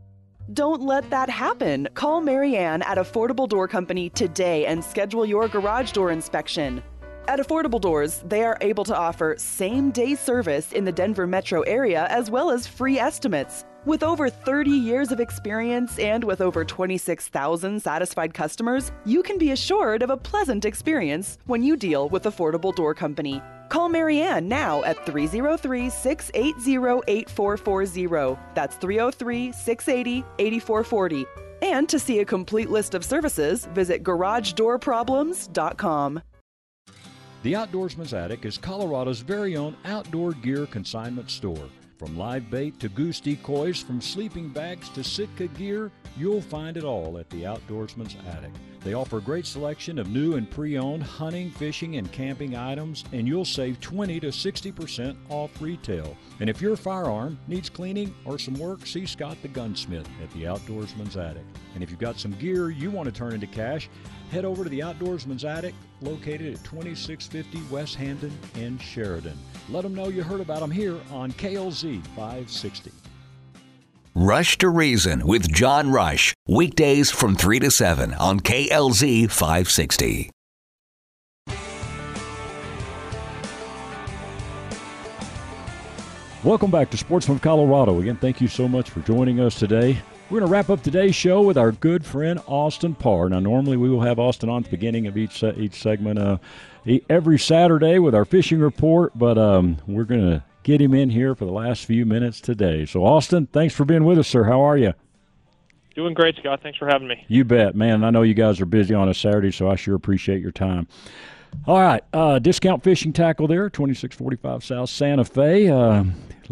Don't let that happen. Call Marianne at Affordable Door Company today and schedule your garage door inspection. At Affordable Doors, they are able to offer same day service in the Denver metro area as well as free estimates. With over 30 years of experience and with over 26,000 satisfied customers, you can be assured of a pleasant experience when you deal with Affordable Door Company. Call Marianne now at 303 680 8440. That's 303 680 8440. And to see a complete list of services, visit garagedoorproblems.com. The Outdoorsman's Attic is Colorado's very own outdoor gear consignment store. From live bait to goose decoys, from sleeping bags to Sitka gear, you'll find it all at the Outdoorsman's Attic. They offer a great selection of new and pre owned hunting, fishing, and camping items, and you'll save 20 to 60% off retail. And if your firearm needs cleaning or some work, see Scott the Gunsmith at the Outdoorsman's Attic. And if you've got some gear you want to turn into cash, head over to the Outdoorsman's Attic, located at 2650 West Hampden in Sheridan. Let them know you heard about them here on KLZ 560. Rush to Reason with John Rush, weekdays from 3 to 7 on KLZ 560. Welcome back to Sportsman of Colorado. Again, thank you so much for joining us today. We're going to wrap up today's show with our good friend Austin Parr. Now, normally we will have Austin on at the beginning of each each segment uh, every Saturday with our fishing report, but um, we're going to get him in here for the last few minutes today. So, Austin, thanks for being with us, sir. How are you? Doing great, Scott. Thanks for having me. You bet, man. I know you guys are busy on a Saturday, so I sure appreciate your time. All right, uh, discount fishing tackle there, twenty six forty five South Santa Fe. Uh,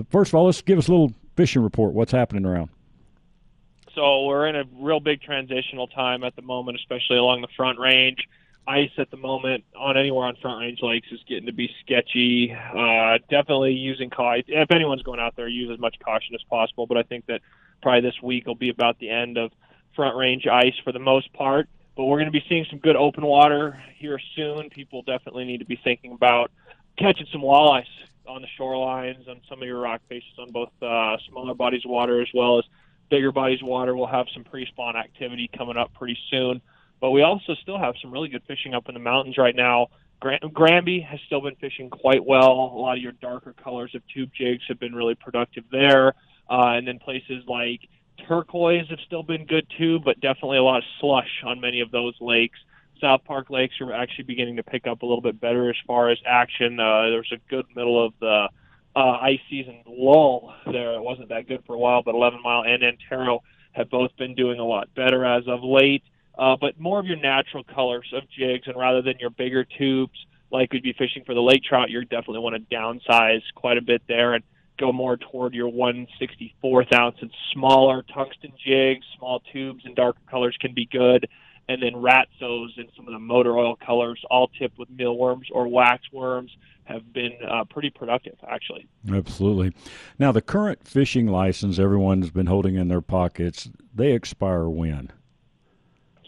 first of all, let's give us a little fishing report. What's happening around? So we're in a real big transitional time at the moment, especially along the Front Range. Ice at the moment on anywhere on Front Range lakes is getting to be sketchy. Uh, definitely using caution. If anyone's going out there, use as much caution as possible. But I think that probably this week will be about the end of Front Range ice for the most part. But we're going to be seeing some good open water here soon. People definitely need to be thinking about catching some walleyes on the shorelines, on some of your rock faces, on both uh, smaller bodies of water as well as bigger bodies of water. We'll have some pre-spawn activity coming up pretty soon. But we also still have some really good fishing up in the mountains right now. Granby has still been fishing quite well. A lot of your darker colors of tube jigs have been really productive there. Uh, and then places like turquoise have still been good too, but definitely a lot of slush on many of those lakes. South Park lakes are actually beginning to pick up a little bit better as far as action. Uh, there was a good middle of the uh, ice season lull there. It wasn't that good for a while, but 11 Mile and Antero have both been doing a lot better as of late. Uh, but more of your natural colors of jigs, and rather than your bigger tubes like we'd be fishing for the lake trout, you definitely want to downsize quite a bit there. And go more toward your 164th ounce and smaller tungsten jigs, small tubes and darker colors can be good. And then Ratsos and some of the motor oil colors, all tipped with mealworms or waxworms, have been uh, pretty productive, actually. Absolutely. Now, the current fishing license everyone's been holding in their pockets, they expire when?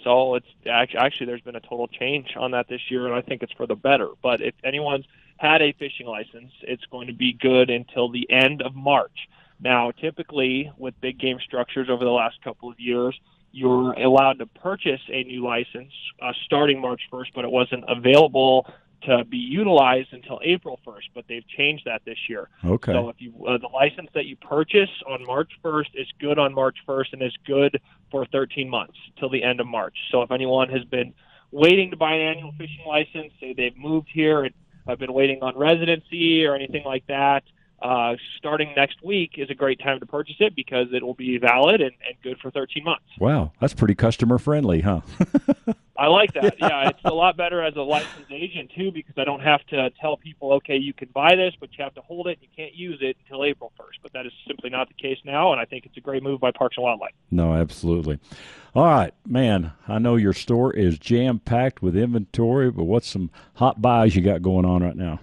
So it's actually there's been a total change on that this year, and I think it's for the better. But if anyone's had a fishing license, it's going to be good until the end of March. Now, typically with big game structures over the last couple of years, you're allowed to purchase a new license uh, starting March 1st, but it wasn't available to be utilized until April 1st, but they've changed that this year. Okay. So if you uh, the license that you purchase on March 1st is good on March 1st and is good for 13 months till the end of March. So if anyone has been waiting to buy an annual fishing license, say they've moved here and have been waiting on residency or anything like that, uh, starting next week is a great time to purchase it because it will be valid and, and good for 13 months. Wow, that's pretty customer friendly, huh? I like that. Yeah, it's a lot better as a licensed agent too because I don't have to tell people, okay, you can buy this, but you have to hold it. and You can't use it until April 1st. But that is simply not the case now, and I think it's a great move by Parks and Wildlife. No, absolutely. All right, man. I know your store is jam packed with inventory, but what's some hot buys you got going on right now?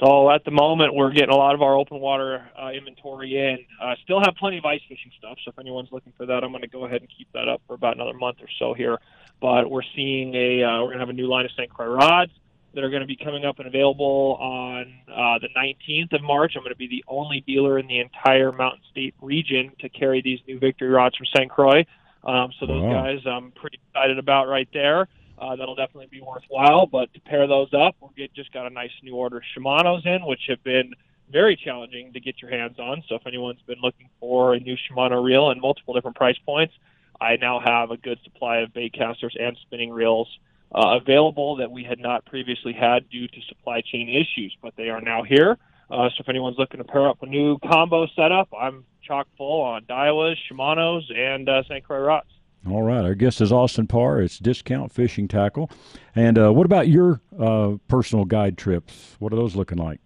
So at the moment, we're getting a lot of our open water uh, inventory in. Uh, still have plenty of ice fishing stuff, so if anyone's looking for that, I'm going to go ahead and keep that up for about another month or so here. But we're seeing a uh, we're going to have a new line of St. Croix rods that are going to be coming up and available on uh, the 19th of March. I'm going to be the only dealer in the entire Mountain State region to carry these new Victory rods from St. Croix. Um, so those Wow. guys I'm pretty excited about right there. Uh, that'll definitely be worthwhile. But to pair those up, we'll get just got a nice new order of Shimano's in, which have been very challenging to get your hands on. So if anyone's been looking for a new Shimano reel in multiple different price points, I now have a good supply of bait casters and spinning reels uh, available that we had not previously had due to supply chain issues, but they are now here. Uh, so if anyone's looking to pair up a new combo setup, I'm chock full on Daiwas, Shimano's, and uh, St. Croix rods. All right. Our guest is Austin Parr. It's Discount Fishing Tackle. And uh, what about your uh, personal guide trips? What are those looking like?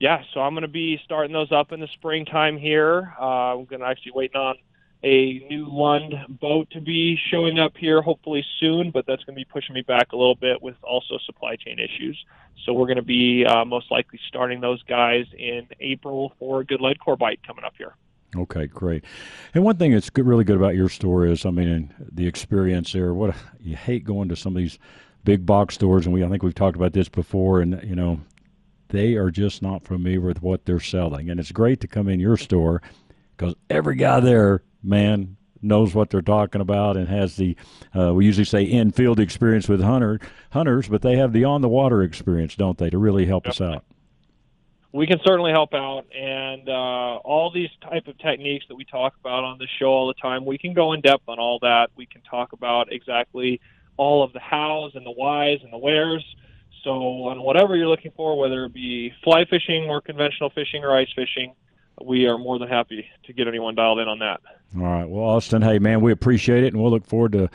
Yeah, so I'm going to be starting those up in the springtime here. Uh, I'm going to actually waiting on a new Lund boat to be showing up here hopefully soon, but that's going to be pushing me back a little bit with also supply chain issues. So we're going to be uh, most likely starting those guys in April for a good lead core bite coming up here. Okay, great. And one thing that's good, really good about your store is, I mean, the experience there. What you hate going to some of these big box stores, and we I think we've talked about this before, and you know, they are just not familiar with what they're selling. And it's great to come in your store because every guy there, man, knows what they're talking about and has the uh, we usually say in field experience with hunter hunters, but they have the on the water experience, don't they, to really help us out. We can certainly help out. And uh, all these type of techniques that we talk about on the show all the time we can go in depth on all that. We can talk about exactly all of the hows and the whys and the wheres. So on whatever you're looking for, whether it be fly fishing or conventional fishing or ice fishing, we are more than happy to get anyone dialed in on that. All right. Well, Austin, hey, man, we appreciate it, and we'll look forward to a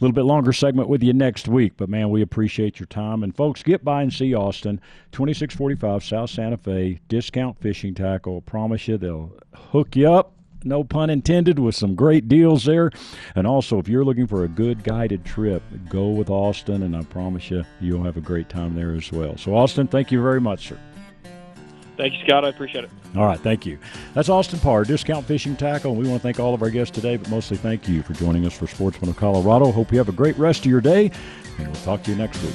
little bit longer segment with you next week. But, man, we appreciate your time. And, folks, get by and see Austin, 2645 South Santa Fe, discount fishing tackle. promise you they'll hook you up no pun intended, with some great deals there. And also, if you're looking for a good guided trip, go with Austin, and I promise you, you'll have a great time there as well. So, Austin, thank you very much, sir. Thank you, Scott. I appreciate it. All right, thank you. That's Austin Parr, Discount Fishing Tackle, and we want to thank all of our guests today, but mostly thank you for joining us for Sportsman of Colorado. Hope you have a great rest of your day, and we'll talk to you next week.